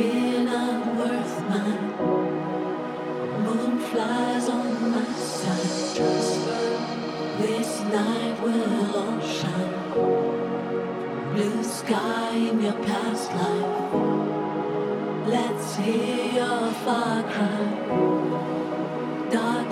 fear not worth mine. Moon flies on my side. Trust this night will all shine. Blue sky in your past life. Let's hear your far cry. Dark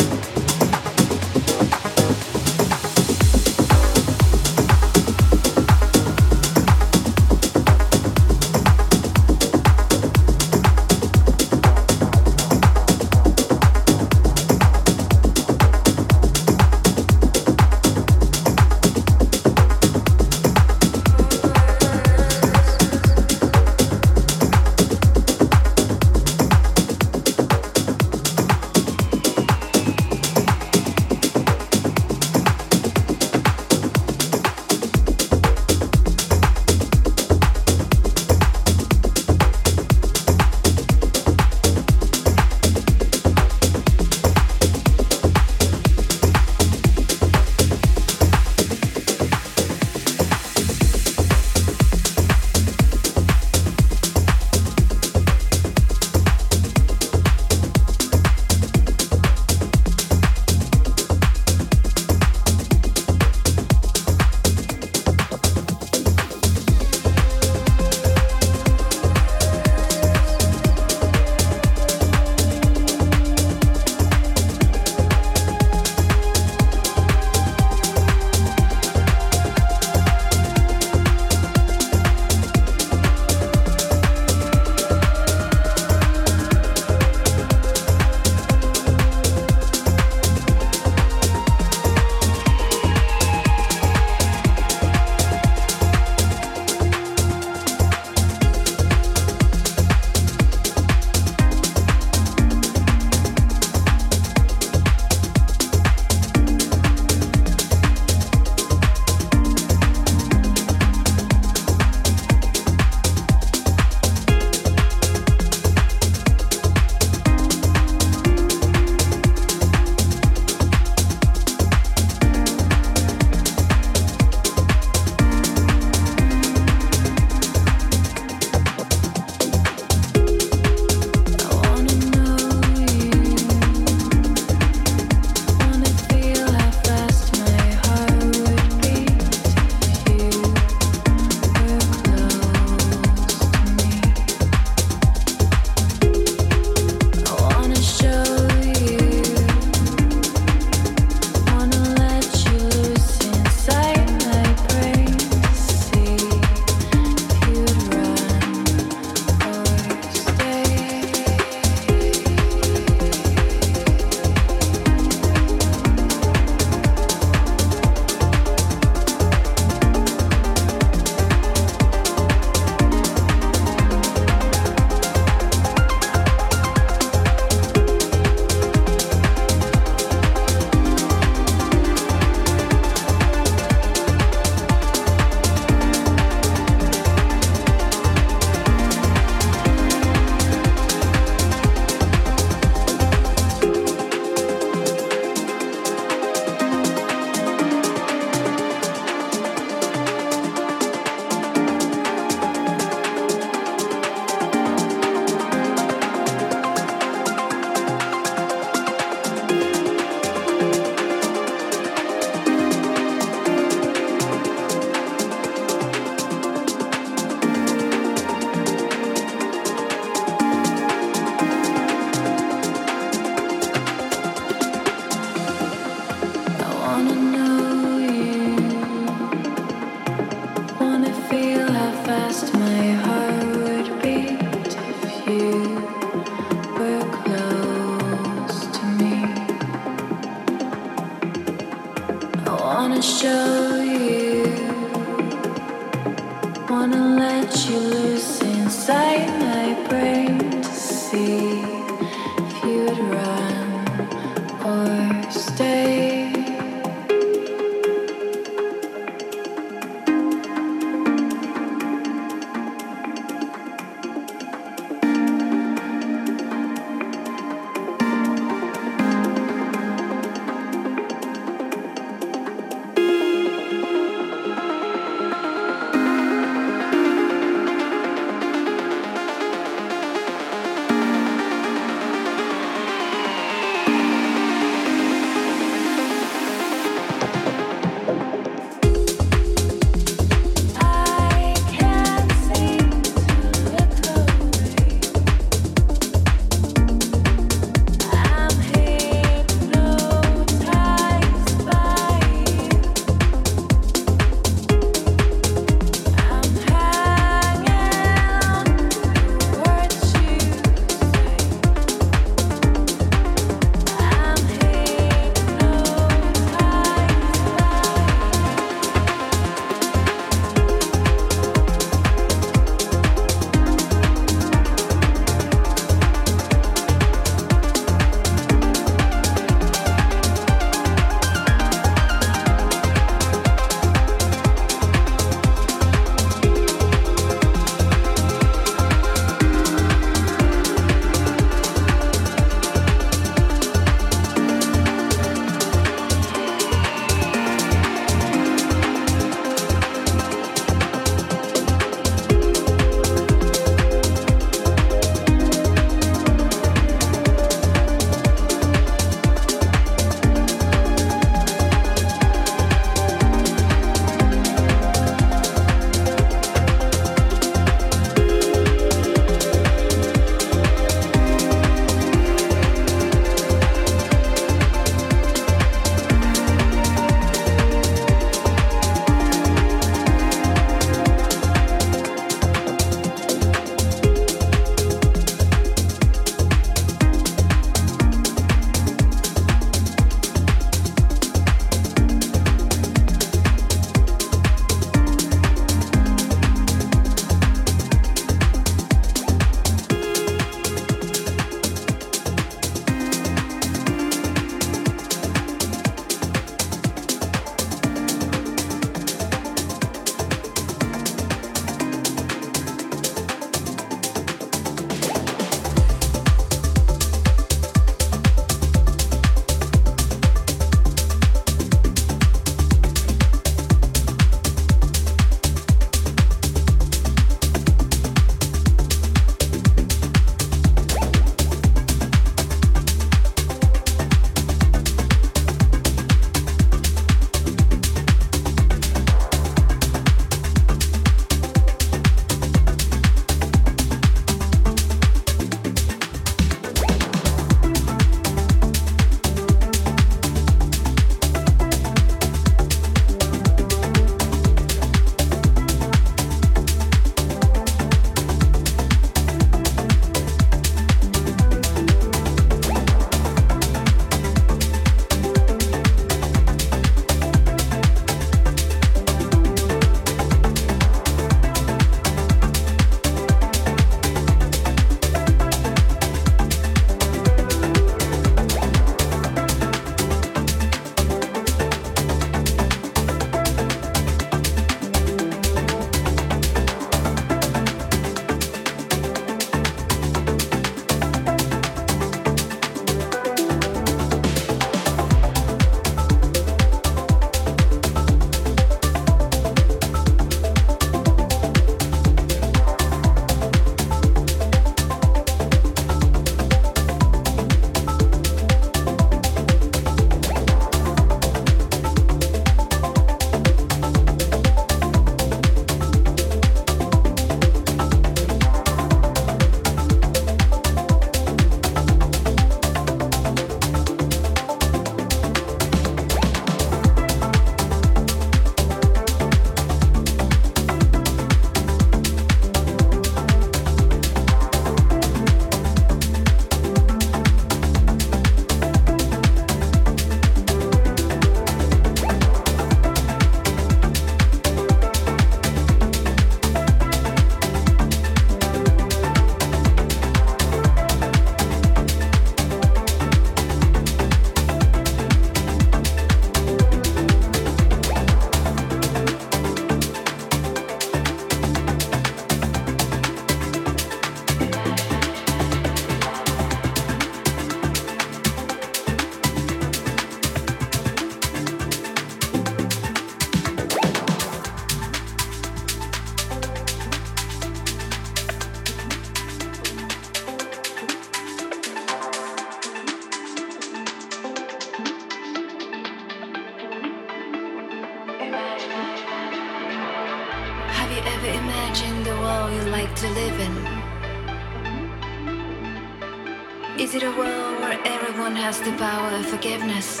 forgiveness?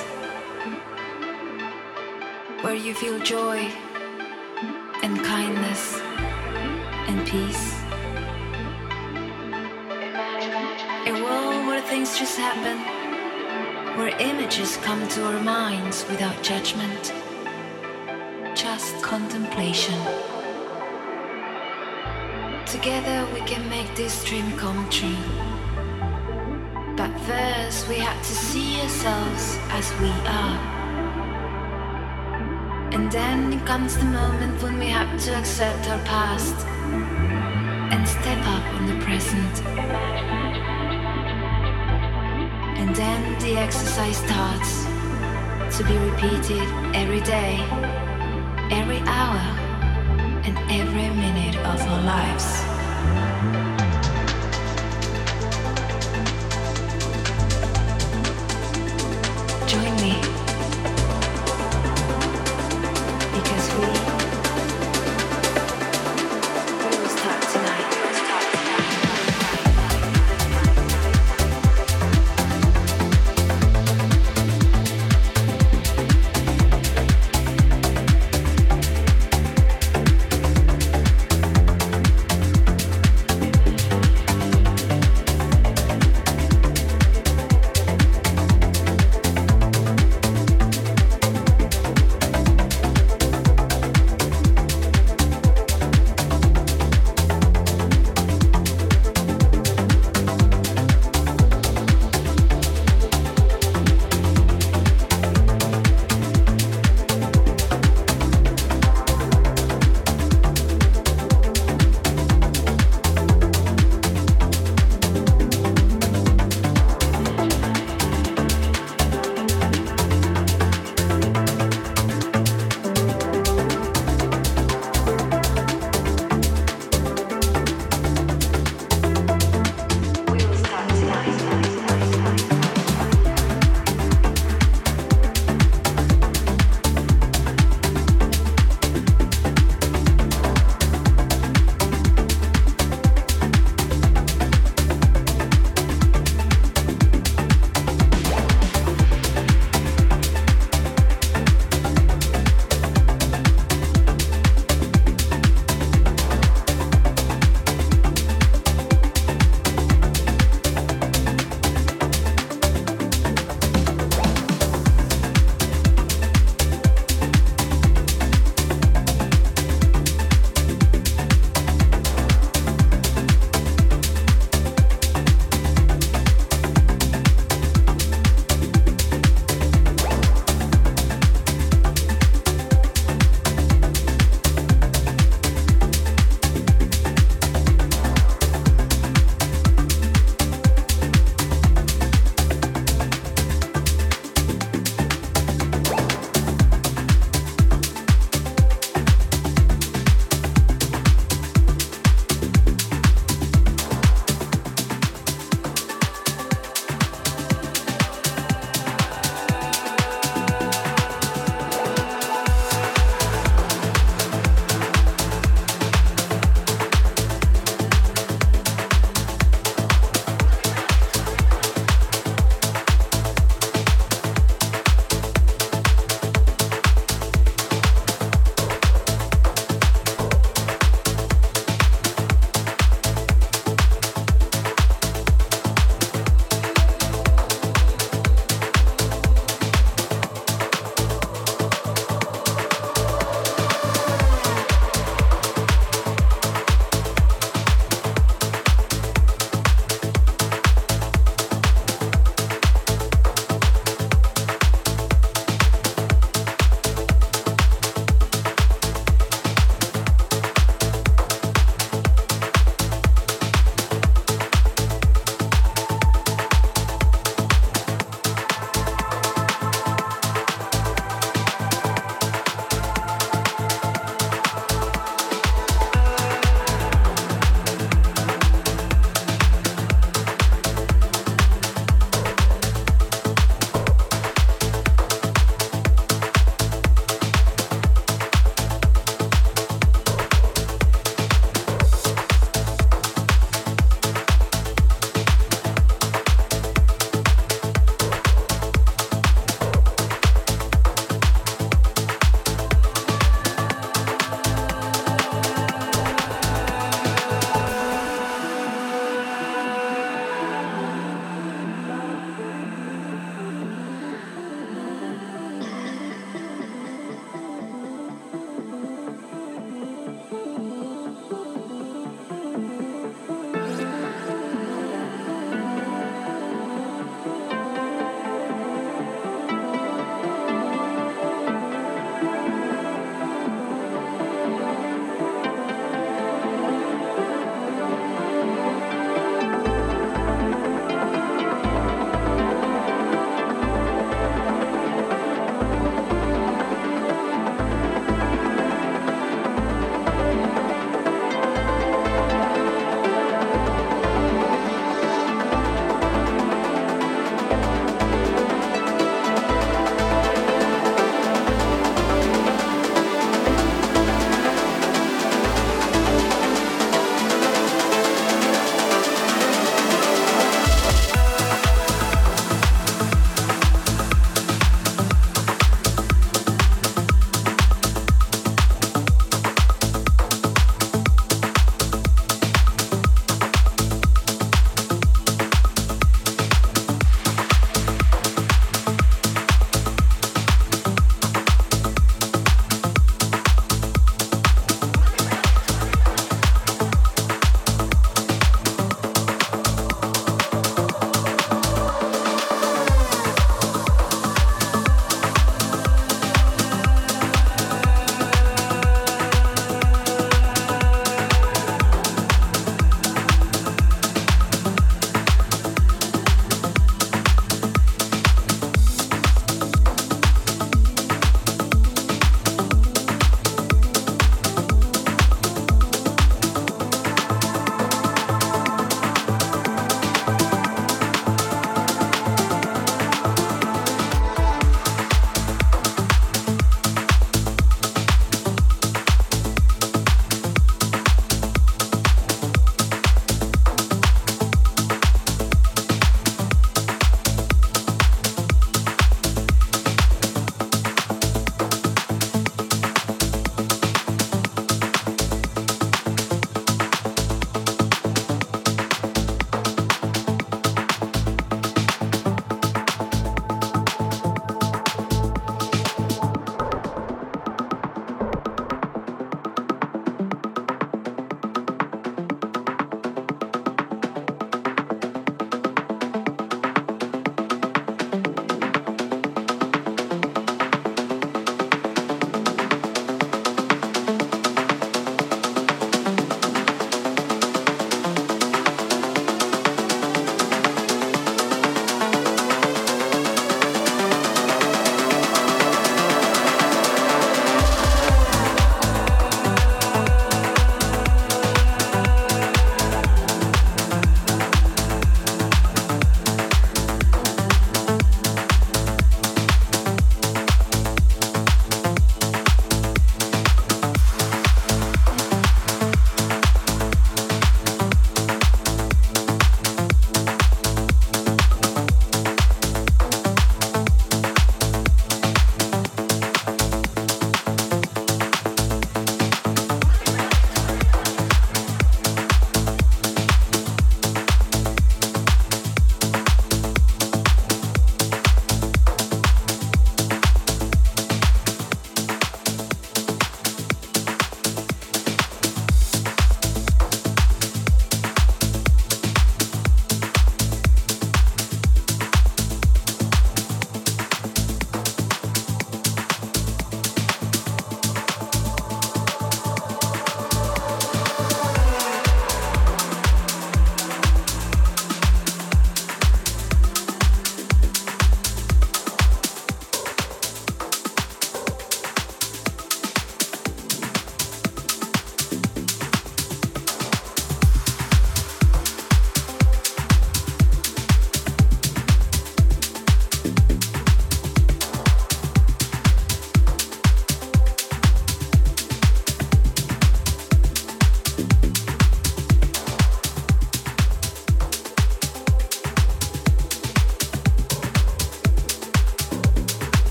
Where you feel joy and kindness and peace? A world where things just happen, where images come to our minds without judgment, just contemplation. Together we can make this dream come true. First we have to see ourselves as we are. And then comes the moment when we have to accept our past and step up on the present. And then the exercise starts to be repeated every day, every hour, and every minute of our lives.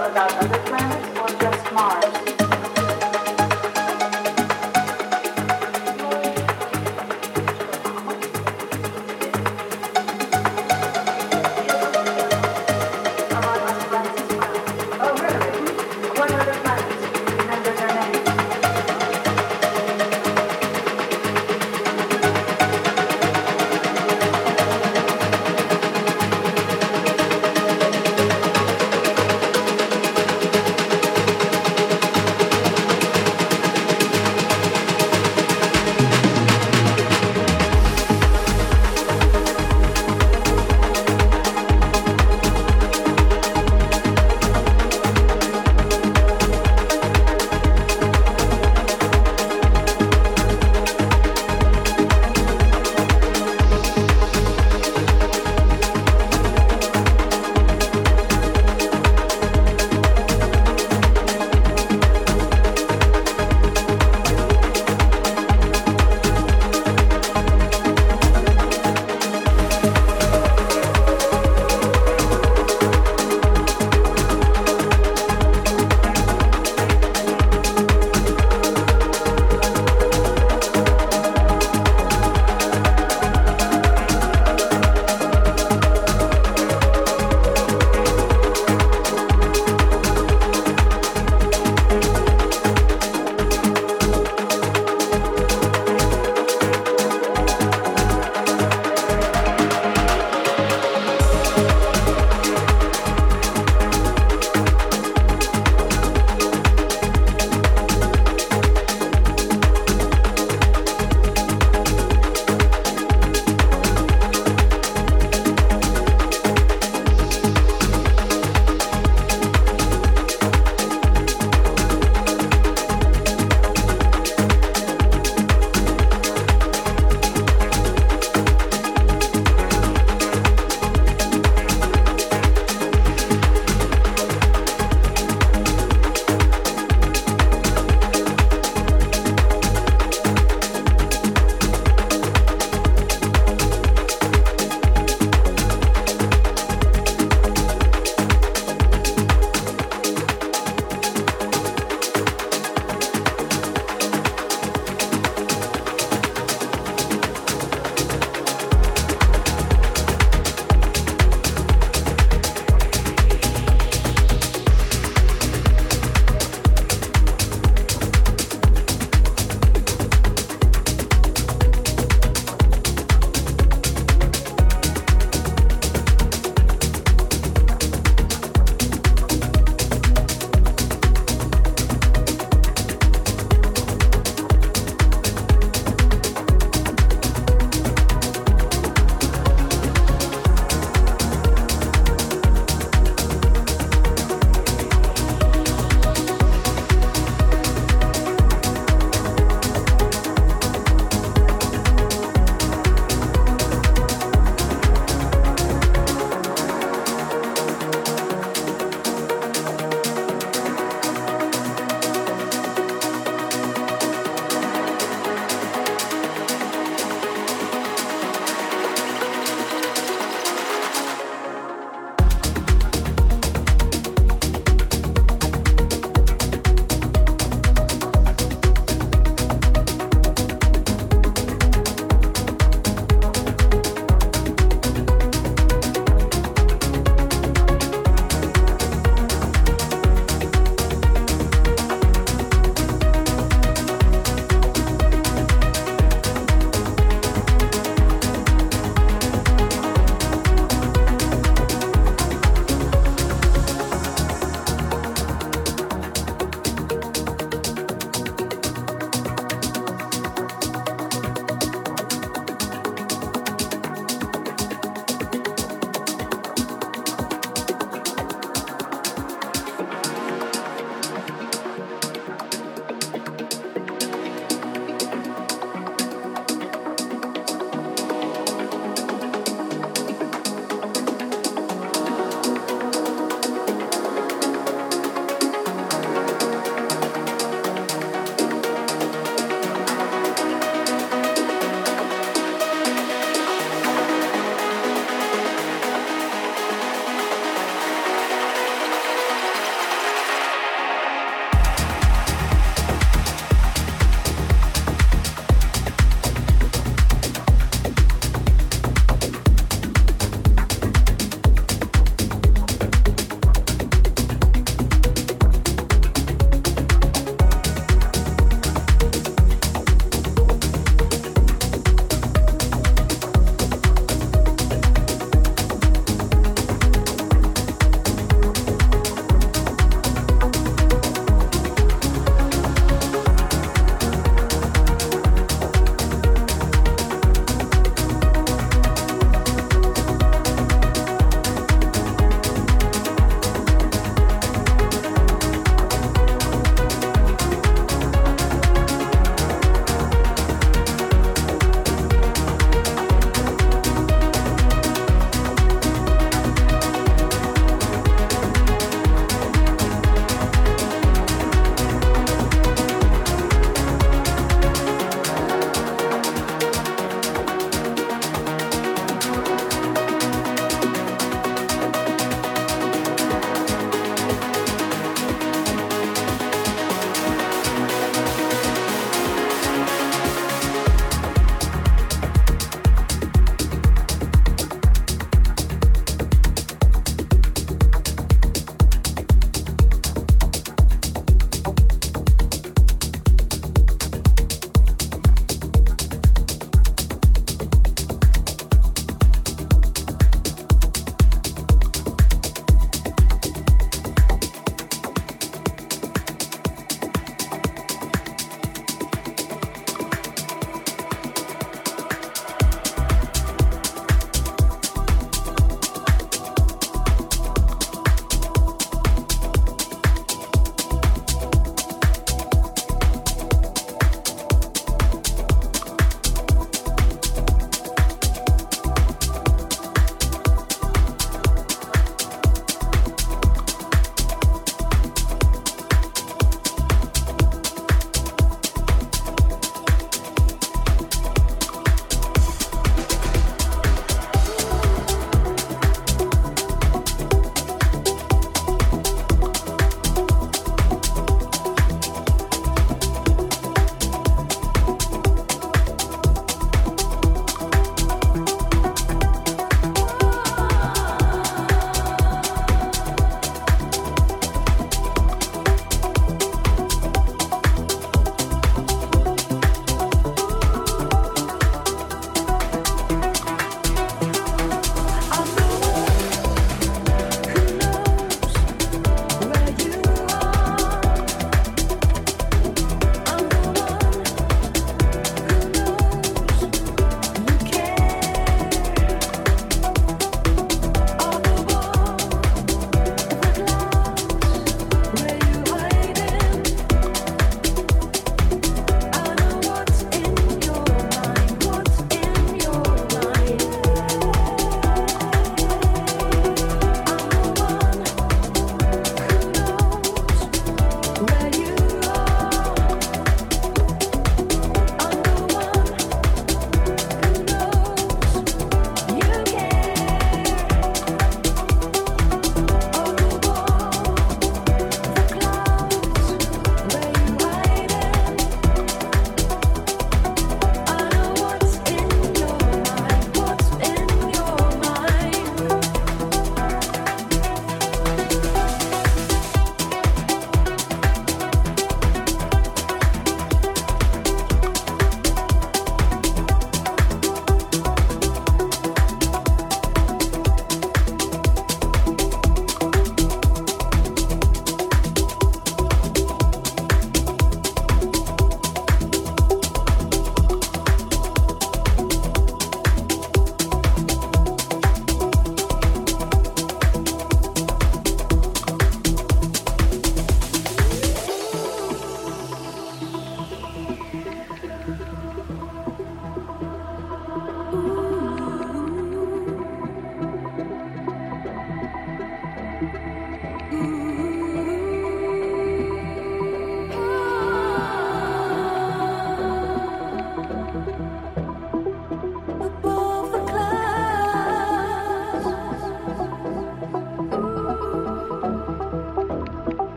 About other